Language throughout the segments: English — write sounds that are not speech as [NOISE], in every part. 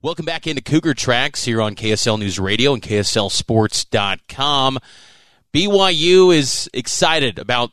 Welcome back into Cougar Tracks here on KSL News Radio and KSLSports.com. BYU is excited about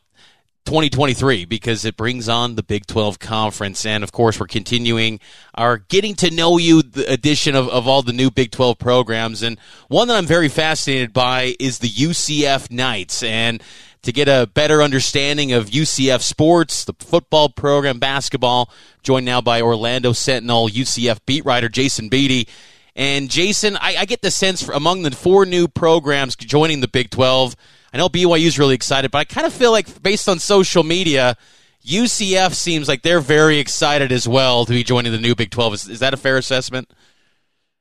2023 because it brings on the Big 12 Conference. And of course, we're continuing our getting to know you edition of, of all the new Big 12 programs. And one that I'm very fascinated by is the UCF Knights. And to get a better understanding of UCF sports, the football program, basketball, joined now by Orlando Sentinel UCF beat writer Jason Beede. And Jason, I, I get the sense among the four new programs joining the Big 12, I know BYU is really excited, but I kind of feel like based on social media, UCF seems like they're very excited as well to be joining the new Big 12. Is, is that a fair assessment?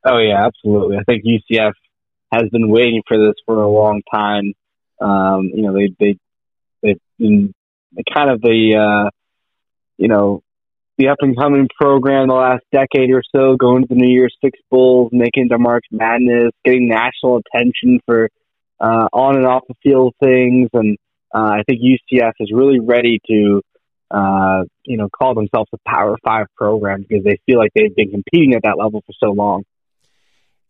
Oh, yeah, absolutely. I think UCF has been waiting for this for a long time. Um, you know, they, they, been kind of the, uh, you know, the up and coming program the last decade or so, going to the New Year's Six Bowls, making the March Madness, getting national attention for uh, on and off the field things, and uh, I think UCF is really ready to, uh, you know, call themselves a Power Five program because they feel like they've been competing at that level for so long.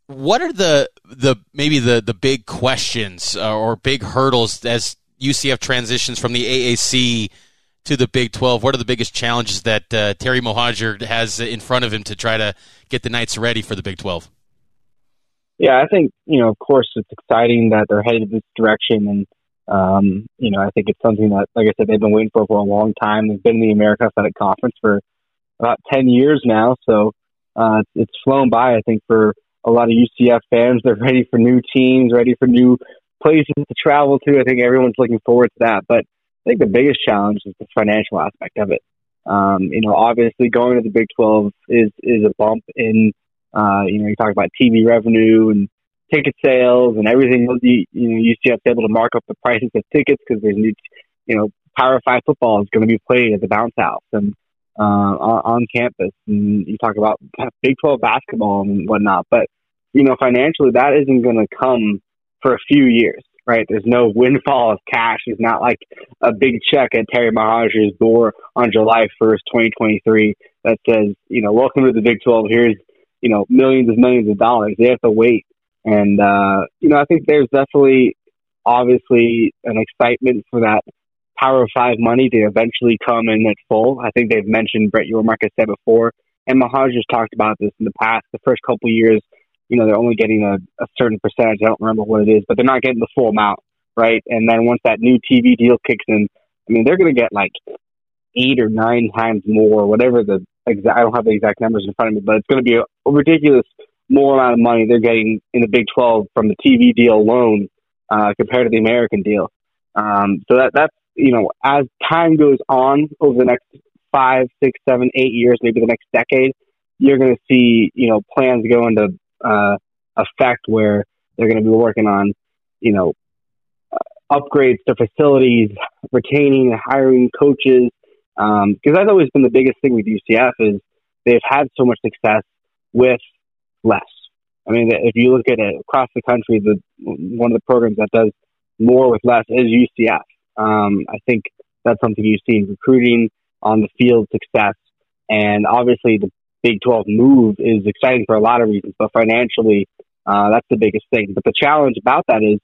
What are the the maybe the the big questions uh, or big hurdles as UCF transitions from the AAC to the Big 12? What are the biggest challenges that uh, Terry Mohajir has in front of him to try to get the Knights ready for the Big 12? Yeah, I think you know, of course, it's exciting that they're headed in this direction, and um, you know, I think it's something that, like I said, they've been waiting for for a long time. They've been in the America Athletic Conference for about ten years now, so uh, it's flown by. I think for a lot of UCF fans, they're ready for new teams, ready for new places to travel to. I think everyone's looking forward to that. But I think the biggest challenge is the financial aspect of it. Um, you know, obviously going to the Big 12 is is a bump in uh, you know, you talk about TV revenue and ticket sales and everything. You, you know, UCF's able to mark up the prices of tickets because there's new, you know, Power Five football is going to be played at the Bounce House and uh, on, on campus. And you talk about Big 12 basketball and whatnot, but you know, financially, that isn't going to come for a few years, right? There's no windfall of cash. It's not like a big check at Terry Mohajir's door on July 1st, 2023 that says, you know, welcome to the Big 12. Here's you know, millions and millions of dollars. They have to wait. And, uh, you know, I think there's definitely, obviously, an excitement for that Power Five money to eventually come in at full. I think they've mentioned Brett Yormark has said before, and Mahaj has talked about this in the past. The first couple years, you know, they're only getting a, a certain percentage. I don't remember what it is, but they're not getting the full amount, right? And then once that new TV deal kicks in, I mean, they're going to get like eight or nine times more, whatever the exact, I don't have the exact numbers in front of me, but it's going to be a, a ridiculous more amount of money they're getting in the Big 12 from the TV deal alone uh, compared to the American deal. Um, so that that's you know as time goes on over the next five, six, seven, eight years, maybe the next decade, you're going to see you know plans go into uh, effect where they're going to be working on you know uh, upgrades to facilities, retaining and hiring coaches, because um, that's always been the biggest thing with UCF is they've had so much success with less, I mean, if you look at it across the country, the one of the programs that does more with less is UCF. Um, I think that's something you see in recruiting, on the field success, and obviously the Big 12 move is exciting for a lot of reasons, but financially, uh, that's the biggest thing. But the challenge about that is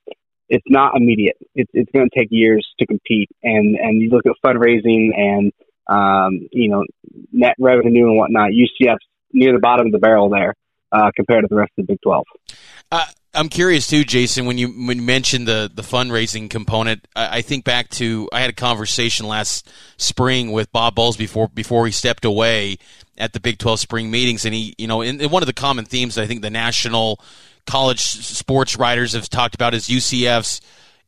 it's not immediate. It's, it's going to take years to compete. And, and you look at fundraising and, um, you know, net revenue and whatnot, UCF's near the bottom of the barrel there uh, compared to the rest of the Big 12. Uh, I'm curious too, Jason. When you when you mentioned the the fundraising component, I, I, think back to I had a conversation last spring with Bob Bowles before before he stepped away at the Big 12 spring meetings, and he, you know, in, one of the common themes I think the national college sports writers have talked about is UCF's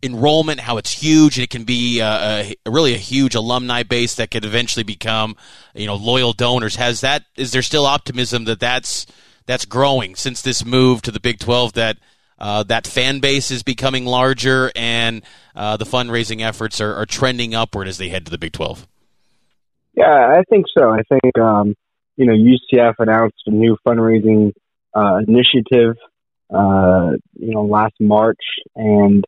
enrollment, how it's huge, and it can be uh, a, really a huge alumni base that could eventually become, you know, loyal donors. Has that? Is there still optimism that that's that's growing since this move to the Big 12 that uh, that fan base is becoming larger and uh, the fundraising efforts are, are, trending upward as they head to the Big 12? Yeah, I think so. I think, um, you know, UCF announced a new fundraising uh, initiative, uh, you know, last March. And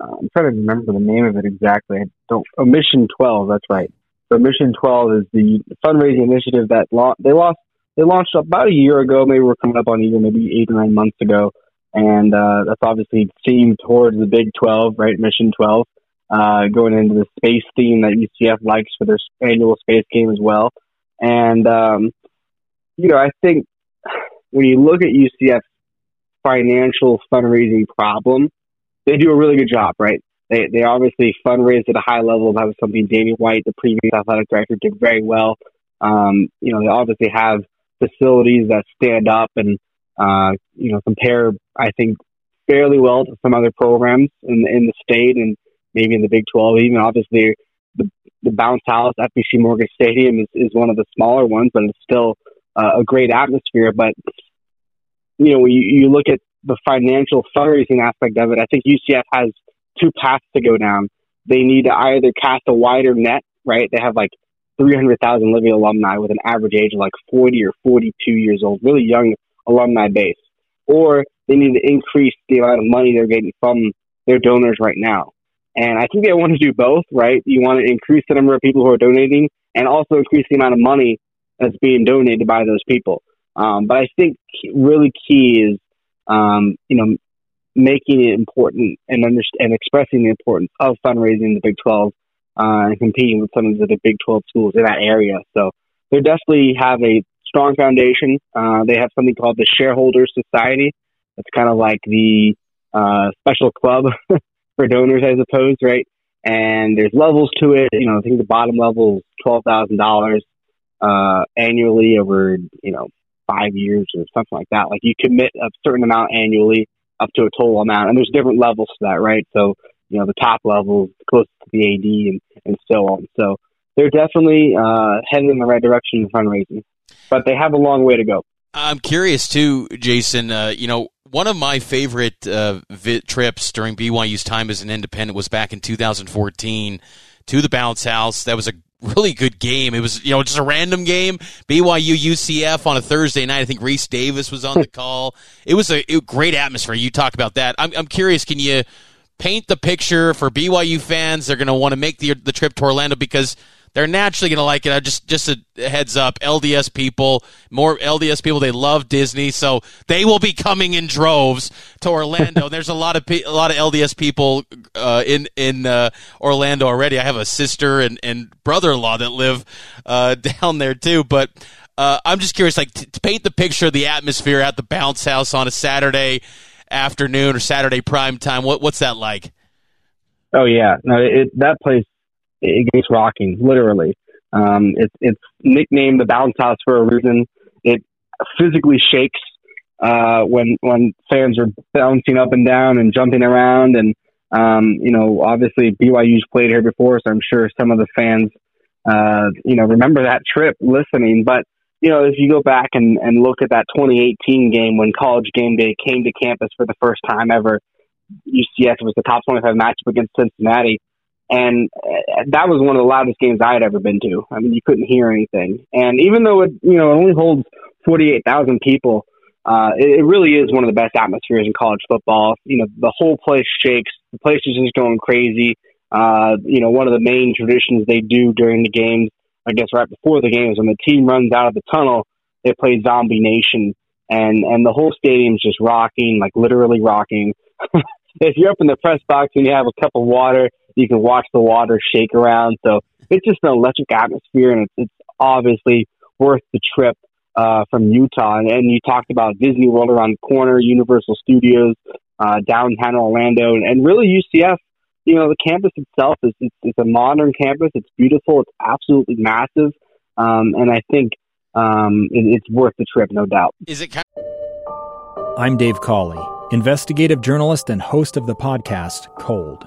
uh, I'm trying to remember the name of it exactly. I don't, oh, Mission 12, that's right. So Mission 12 is the fundraising initiative that lo- they lost they launched about a year ago. Maybe we're coming up on a year, maybe eight or nine months ago. And uh, that's obviously themed towards the Big 12, right? Mission 12, uh, going into the space theme that UCF likes for their annual space game as well. And, um, you know, I think when you look at UCF's financial fundraising problem, they do a really good job, right? They, they obviously fundraise at a high level. That was something Danny White, the previous athletic director, did very well. Um, you know, they obviously have facilities that stand up and uh, you know compare I think fairly well to some other programs in in the state and maybe in the Big 12 even. Obviously the the bounce house FBC Mortgage Stadium is, is one of the smaller ones but it's still uh, a great atmosphere. But you know you, you look at the financial fundraising aspect of it I think UCF has two paths to go down. They need to either cast a wider net right? They have like 300,000 living alumni with an average age of like 40 or 42 years old, really young alumni base. Or they need to increase the amount of money they're getting from their donors right now. And I think they want to do both, right? You want to increase the number of people who are donating and also increase the amount of money that's being donated by those people. Um, but I think really key is, um, you know, making it important and, under- and expressing the importance of fundraising in the Big 12 uh, and competing with some of the Big 12 schools in that area. So they definitely have a strong foundation. Uh, they have something called the Shareholders Society. It's kind of like the uh, special club [LAUGHS] for donors, I suppose, right? And there's levels to it. You know, I think the bottom level is twelve thousand dollars uh, annually over you know five years or something like that. Like you commit a certain amount annually up to a total amount, and there's different levels to that, right? So you know, the top levels, close to the AD and, and so on. So they're definitely uh, headed in the right direction in fundraising, but they have a long way to go. I'm curious too, Jason. Uh, you know, one of my favorite uh, trips during BYU's time as an independent was back in 2014 to the Bounce House. That was a really good game. It was, you know, just a random game. BYU UCF on a Thursday night. I think Reese Davis was on the [LAUGHS] call. It was a, a great atmosphere. You talked about that. I'm, I'm curious. Can you paint the picture for BYU fans. They're going to want to make the the trip to Orlando because they're naturally going to like it. Just just a heads up, LDS people, more LDS people, they love Disney, so they will be coming in droves to Orlando. There's a lot of a lot of LDS people uh, in in uh, Orlando already. I have a sister and and brother-in-law that live uh, [LAUGHS] down there too, but. Uh, I'm just curious, like, to, to paint the picture of the atmosphere at the bounce house on a Saturday afternoon or Saturday prime time. What what's that like? Oh yeah, no, it, that place it gets rocking, literally. Um, it's it's nicknamed the Bounce House for a reason. It physically shakes uh, when when fans are bouncing up and down and jumping around, and um, you know, obviously BYU's played here before, so I'm sure some of the fans, uh, you know, remember that trip listening. But you know, if you go back and, and look at that 2018 game when College Game Day came to campus for the first time ever, UCF was the top 25 matchup against Cincinnati. And uh, that was one of the loudest games I had ever been to. I mean, you couldn't hear anything. And even though it, you know, it only holds 48,000 people, uh, it, it really is one of the best atmospheres in college football. You know, the whole place shakes. The place is just going crazy. Uh, you know, one of the main traditions they do during the games, I guess right before the games, when the team runs out of the tunnel, they play Zombie Nation, and and the whole stadium's just rocking, like literally rocking. [LAUGHS] if you're up in the press box and you have a cup of water, you can watch the water shake around. So it's just an electric atmosphere, and it's, it's obviously worth the trip uh, from Utah. And, and, you talked about Disney World around the corner, Universal Studios, uh, downtown Orlando, and, and, really UCF. You know, the campus itself is it's, it's, a modern campus. It's beautiful. It's absolutely massive, um, and I think um, it, it's worth the trip, no doubt. Is it? Kind of- I'm Dave Cawley, investigative journalist and host of the podcast Cold.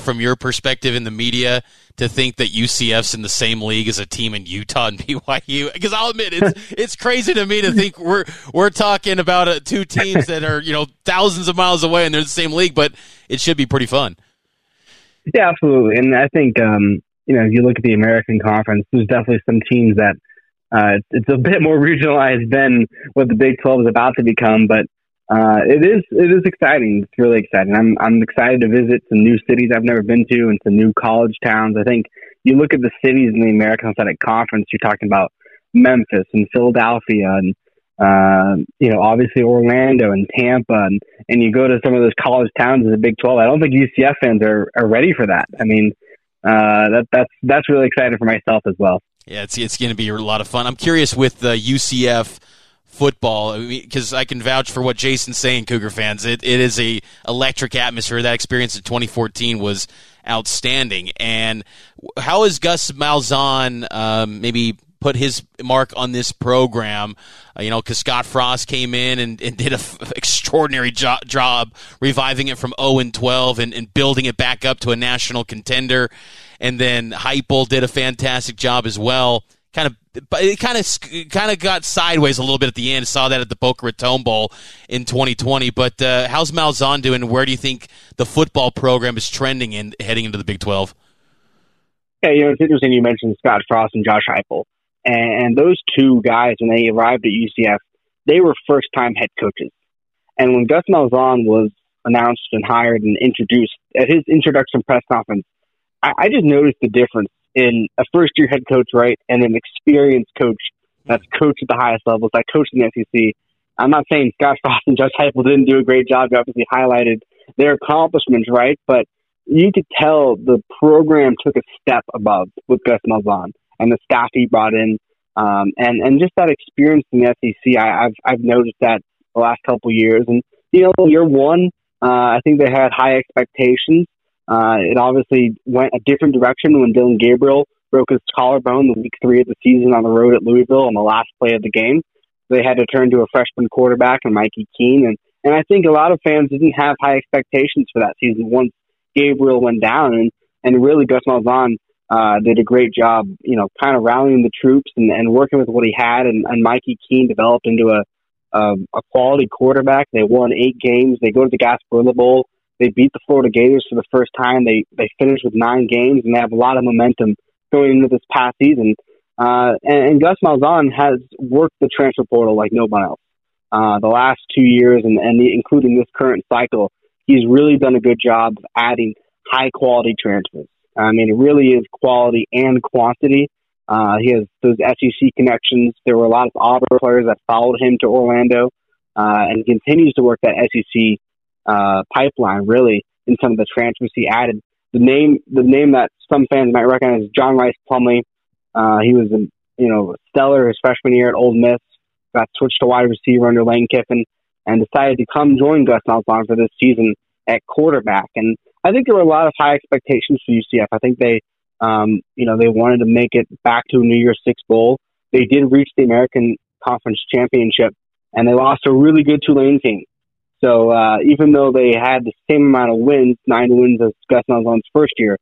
from your perspective in the media to think that UCF's in the same league as a team in Utah and [LAUGHS] BYU? Because I'll admit it's [LAUGHS] it's crazy to me to think we're we're talking about uh, two teams that are you know thousands of miles away and they're the same league, but it should be pretty fun. Yeah, absolutely, and I think um, you know if you look at the American Conference, there's definitely some teams that uh, it's a bit more regionalized than what the Big Twelve is about to become, but uh, it is it is exciting. It's really exciting. I'm I'm excited to visit some new cities I've never been to and some new college towns. I think you look at the cities in the American Athletic Conference. You're talking about Memphis and Philadelphia and uh, you know obviously Orlando and Tampa and and you go to some of those college towns in the Big Twelve. I don't think UCF fans are are ready for that. I mean uh, that that's that's really exciting for myself as well. Yeah, it's it's going to be a lot of fun. I'm curious with the UCF football because I can vouch for what Jason's saying, Cougar fans. It, it is a electric atmosphere. That experience in 2014 was outstanding. And how has Gus Malzahn um, maybe put his mark on this program? Uh, you know, because Scott Frost came in and, and did an f- [LAUGHS] extraordinary jo- job reviving it from 0 and 12 and, and building it back up to a national contender. And then Heupel did a fantastic job as well kind of but it kind of kind of got sideways a little bit at the end. Saw that at the Boca Raton Bowl in 2020. But uh, how's Malzahn doing? Where do you think the football program is trending in heading into the Big 12? Yeah, you know it's interesting. You mentioned Scott Frost and Josh Heupel, and those two guys when they arrived at UCF, they were first time head coaches. And when Gus Malzahn was announced and hired and introduced at his introduction press conference, I, I just noticed the difference in a first year head coach, right, and an experienced coach that's coached at the highest levels, that coached in the SEC. I'm not saying Scott Frost and Josh Heupel didn't do a great job. You obviously highlighted their accomplishments, right? But you could tell the program took a step above with Gus Malzahn and the staff he brought in, um, and and just that experience in the SEC. I, I've I've noticed that the last couple years, and you know, year one, uh, I think they had high expectations. Uh, it obviously went a different direction when Dillon Gabriel broke his collarbone the week three of the season on the road at Louisville on the last play of the game. They had to turn to a freshman quarterback and Mikey Keene, and and I think a lot of fans didn't have high expectations for that season once Gabriel went down, and and really Gus Malzahn uh, did a great job, you know, kind of rallying the troops and, and working with what he had, and, and Mikey Keene developed into a, a a quality quarterback. They won eight games. They go to the Gasparilla Bowl they beat the Florida Gators for the first time. They they finished with nine games and they have a lot of momentum going into this past season. Uh, and, and Gus Malzahn has worked the transfer portal like no one else. Uh, the last two years and, and the, including this current cycle, he's really done a good job of adding high quality transfers. I mean, it really is quality and quantity. Uh, he has those SEC connections. There were a lot of Auburn players that followed him to Orlando, uh, and continues to work that SEC uh, pipeline really in some of the transfers he added. The name, the name that some fans might recognize is John Rhys Plumlee. Uh, he was, a, you know, stellar his freshman year at Ole Miss. Got switched to wide receiver under Lane Kiffin, and decided to come join Gus Malzahn for this season at quarterback. And I think there were a lot of high expectations for UCF. I think they, um, you know, they wanted to make it back to a New Year's Six bowl. They did reach the American Conference Championship, and they lost a really good Tulane team. So uh, even though they had the same amount of wins, nine wins as Gus Malzahn's first year,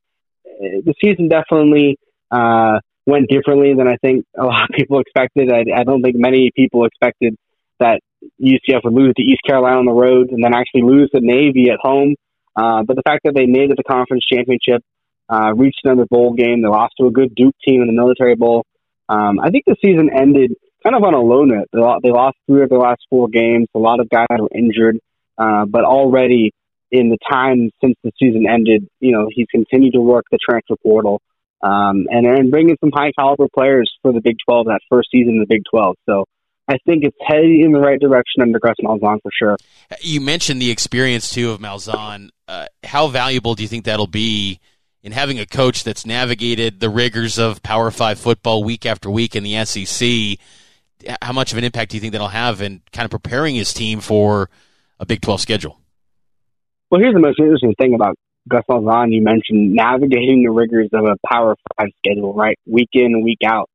eh, the season definitely uh, went differently than I think a [LAUGHS] lot of people expected. I, I don't think many people expected that UCF would lose to East Carolina on the road and then actually lose to Navy at home. Uh, but the fact that they made it to the conference championship, uh, reached another bowl game, they lost to a good Duke team in the Military Bowl. Um, I think the season ended kind of on a low note. They lost three of their last four games. A lot of guys were injured, uh, but already in the time since the season ended, you know, he's continued to work the transfer portal um, and and bringing some high caliber players for the Big 12 that first season in the Big 12. So I think it's heading in the right direction under Gus Malzahn for sure. You mentioned the experience too of Malzahn. Uh, how valuable do you think that'll be in having a coach that's navigated the rigors of Power Five football week after week in the SEC? How much of an impact do you think that'll have in kind of preparing his team for a Big 12 schedule? Well, here's the most interesting thing about Gus Malzahn, you mentioned navigating the rigors of a Power Five schedule, right? Week in, week out.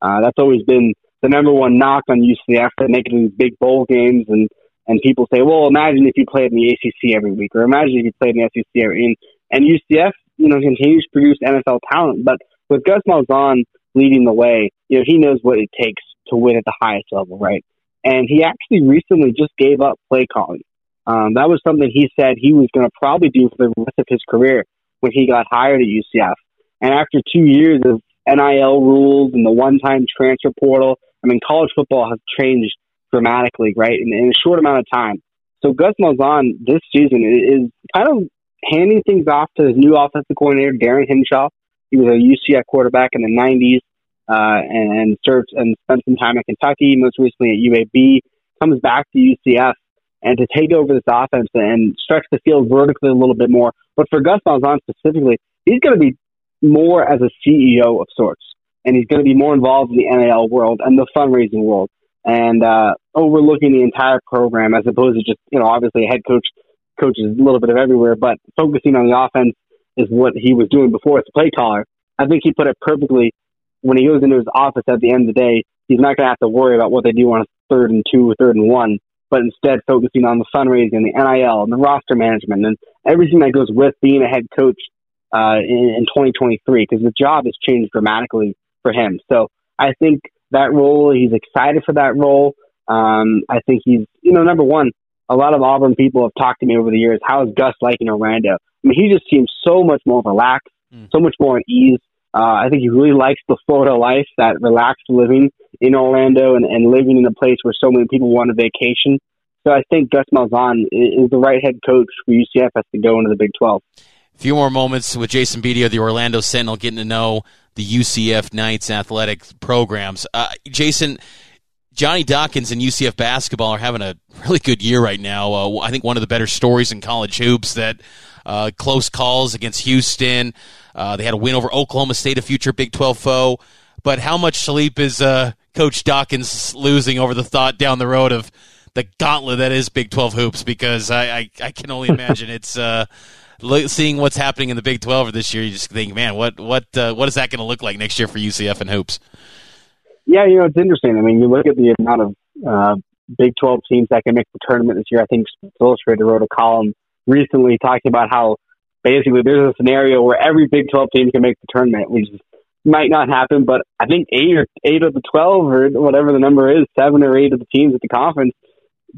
Uh, that's always been the number one knock on UCF make it these big bowl games, and and people say, well, imagine if you played in the ACC every week, or imagine if you played in the SEC every. And, and UCF, you know, continues to produce NFL talent, but with Gus Malzahn leading the way, you know, he knows what it takes to win at the highest level, right? And he actually recently just gave up play calling. Um, that was something he said he was going to probably do for the rest of his career when he got hired at UCF. And after two years of NIL rules and the one-time transfer portal, I mean, college football has changed dramatically, right, in, in a short amount of time. So Gus Malzahn this season is kind of handing things off to his new offensive coordinator, Darin Hinshaw. He was a UCF quarterback in the 90s uh, and, and served and spent some time at Kentucky, most recently at UAB. Comes back to UCF and to take over this offense and stretch the field vertically a little bit more. But for Gus Malzahn specifically, he's going to be more as a CEO of sorts, and he's going to be more involved in the NIL world and the fundraising world, and uh, overlooking the entire program as opposed to just you know obviously a head coach coaches a little bit of everywhere, but focusing on the offense is what he was doing before as a play caller. I think he put it perfectly when he goes into his office at the end of the day. He's not going to have to worry about what they do on a third and two or third and one but instead focusing on the fundraising, the NIL, and the roster management, and everything that goes with being a head coach uh, in, in 2023 because the job has changed dramatically for him. So I think that role, he's excited for that role. Um, I think he's, you know, number one, a lot of Auburn people have talked to me over the years. How is Gus like in Orlando? I mean, he just seems so much more relaxed, mm. so much more at ease. Uh, I think he really likes the Florida life, that relaxed living in Orlando and, and living in a place where so many people want a vacation. So I think Gus Malzahn is the right head coach for UCF has to go into the Big 12. A few more moments with Jason Beede of the Orlando Sentinel getting to know the UCF Knights athletic programs. Uh, Jason, Johnny Dawkins and UCF basketball are having a really good year right now. Uh, I think one of the better stories in college hoops that uh, close calls against Houston. Uh, they had a win over Oklahoma State, a future Big 12 foe. But how much sleep is uh, Coach Dawkins losing over the thought down the road of the gauntlet that is Big 12 hoops? Because I, I, I can only imagine it's uh, seeing what's happening in the Big 12 this year. You just think, man, what what uh, what is that going to look like next year for UCF and hoops? Yeah, you know, it's interesting. I mean, you look at the amount of uh, Big 12 teams that can make the tournament this year. I think Illustrated wrote a column recently talking about how basically there's a scenario where every Big 12 team can make the tournament, which might not happen, but I think eight or eight of the 12 or whatever the number is, seven or eight of the teams at the conference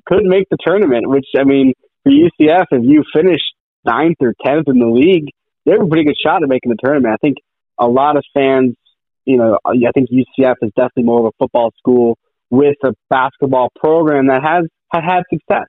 could make the tournament, which, I mean, for UCF, if you finish ninth or 10th in the league, they have a pretty good shot at making the tournament. I think a lot of fans, you know, I think UCF is definitely more of a football school with a basketball program that has, has had success.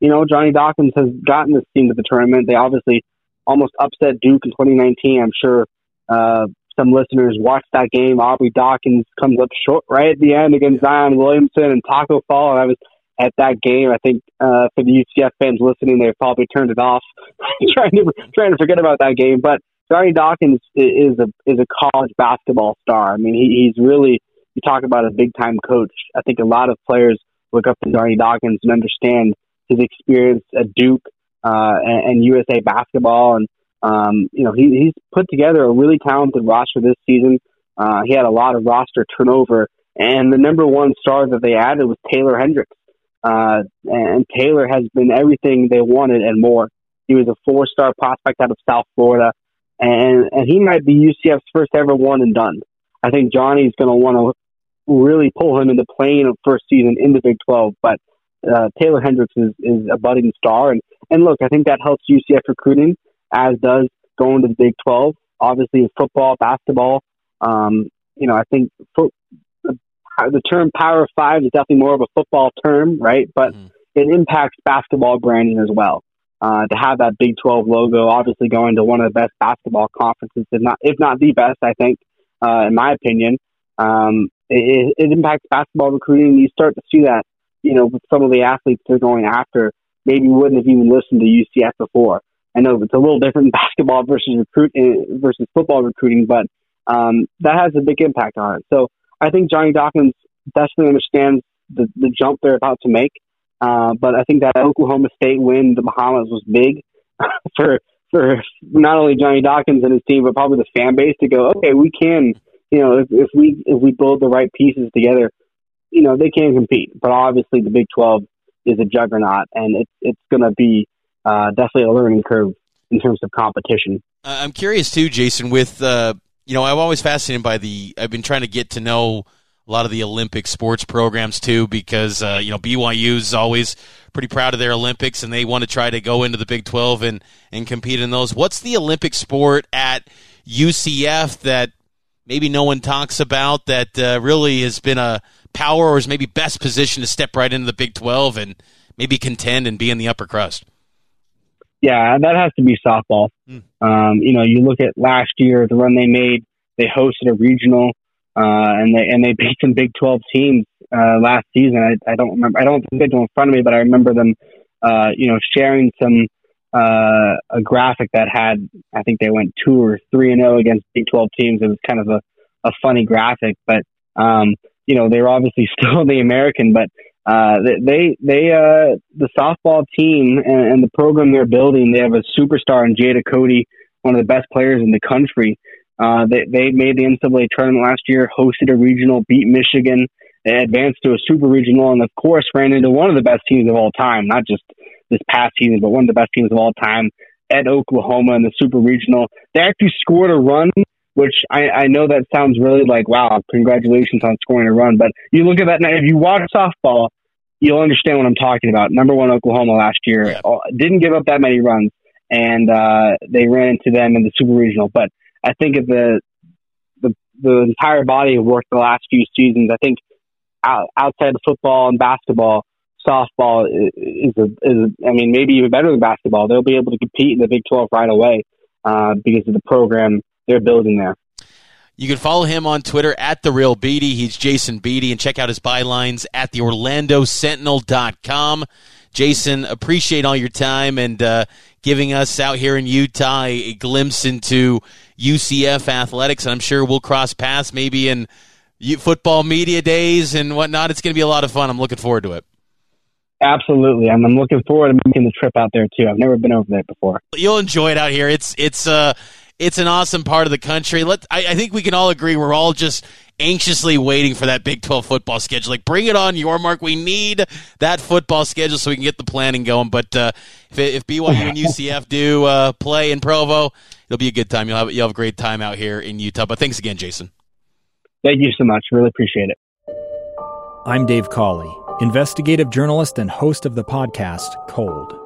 You know, Johnny Dawkins has gotten this team to the tournament. They obviously almost upset Duke in 2019. I'm sure uh, some listeners watched that game. Aubrey Dawkins comes up short right at the end against Zion Williamson and Tacko Fall. And I was at that game. I think uh, for the UCF fans listening, they probably turned it off, [LAUGHS] trying to trying to forget about that game. But Johnny Dawkins is a is a college basketball star. I mean, he, he's really you talk about a big time coach. I think a lot of players look up to Johnny Dawkins and understand his experience at Duke uh, and, and USA basketball. And, um, you know, he, he's put together a really talented roster this season. Uh, he had a lot of roster turnover. And the number one star that they added was Taylor Hendricks. Uh, and Taylor has been everything they wanted and more. He was a four star prospect out of South Florida, and, and he might be UCF's first ever one and done. I think Johnny's going to want to really pull him into playing a first season in the Big 12, but uh, Taylor Hendricks is, is a budding star. And, and look, I think that helps UCF recruiting, as does going to the Big 12. Obviously, in football, basketball. Um, you know, I think fo- the term Power Five is definitely more of a football term, right? But mm. it impacts basketball branding as well. Uh, to have that Big 12 logo, obviously going to one of the best basketball conferences, if not if not the best, I think, uh, in my opinion. Um, it, it impacts basketball recruiting. You start to see that, you know, with some of the athletes they're going after, maybe wouldn't have even listened to UCF before. I know it's a little different in [LAUGHS] basketball versus recruit uh, versus football recruiting, but um, that has a big impact on it. So I think Johnny Dawkins definitely understands the, the jump they're about to make. Uh, but I think that Oklahoma State win, the Bahamas, was big [LAUGHS] for for not only Johnny Dawkins and his team, but probably the fan base to go, okay, we can, you know, if, if we if we build the right pieces together, you know, they can compete. But obviously, the Big Twelve is a juggernaut, and it's it's going to be uh, definitely a learning curve in terms of competition. I'm curious too, Jason. With uh, you know, I'm always fascinated by the. I've been trying to get to know a lot of the Olympic sports programs too, because uh, you know BYU is always pretty proud of their Olympics, and they want to try to go into the Big 12 and and compete in those. What's the Olympic sport at UCF that maybe no one talks about that uh, really has been a power or is maybe best positioned to step right into the Big 12 and maybe contend and be in the upper crust? Yeah, that has to be softball. Mm. Um, you know, you look at last year, the run they made, they hosted a regional, uh, and they and they beat some Big Twelve teams uh, last season. I, I don't remember. I don't have the schedule in front of me, but I remember them, uh, you know, sharing some uh, a graphic that had. I think they went two or three and zero oh against Big Twelve teams. It was kind of a a funny graphic, but um, you know, they were obviously [LAUGHS] still the American, but uh, they they uh, the softball team and, and the program they're building. They have a superstar in Jada Cody, one of the best players in the country. Uh, they they made the NCAA tournament last year, hosted a regional, beat Michigan, advanced to a super regional, and of course ran into one of the best teams of all time. Not just this past season, but one of the best teams of all time at Oklahoma in the super regional. They actually scored a run which I, I know that sounds really like, wow, congratulations on scoring a run. But you look at that now, if you watch softball, you'll understand what I'm talking about. Number one, Oklahoma last year yeah. Didn't give up that many runs, and uh, they ran into them in the Super Regional. But I think of the the the entire body of work the last few seasons, I think out, outside of football and basketball, softball is a, is a, I mean maybe even better than basketball. They'll be able to compete in the Big 12 right away uh, because of the program they're building there. You can follow him on Twitter at the Real Beede. He's Jason Beede, and check out his bylines at the OrlandoSentinel.com. Jason, appreciate all your time and uh, giving us out here in Utah a, a, glimpse into UCF athletics. And I'm sure we'll cross paths maybe in football media days and whatnot. It's going to be a lot of fun. I'm looking forward to it. Absolutely, I'm, I'm looking forward to making the trip out there too. I've never been over there before. You'll enjoy it out here. It's it's uh it's an awesome part of the country. Let I, I think we can all agree we're all just anxiously waiting for that Big 12 football schedule. Like, bring it on, Yormark. We need that football schedule so we can get the planning going. But uh, if, if BYU and UCF do uh, play in Provo, it'll be a good time. You'll have you'll have a great time out here in Utah. But thanks again, Jason. Thank you so much. Really appreciate it. I'm Dave Cawley, investigative journalist and host of the podcast Cold.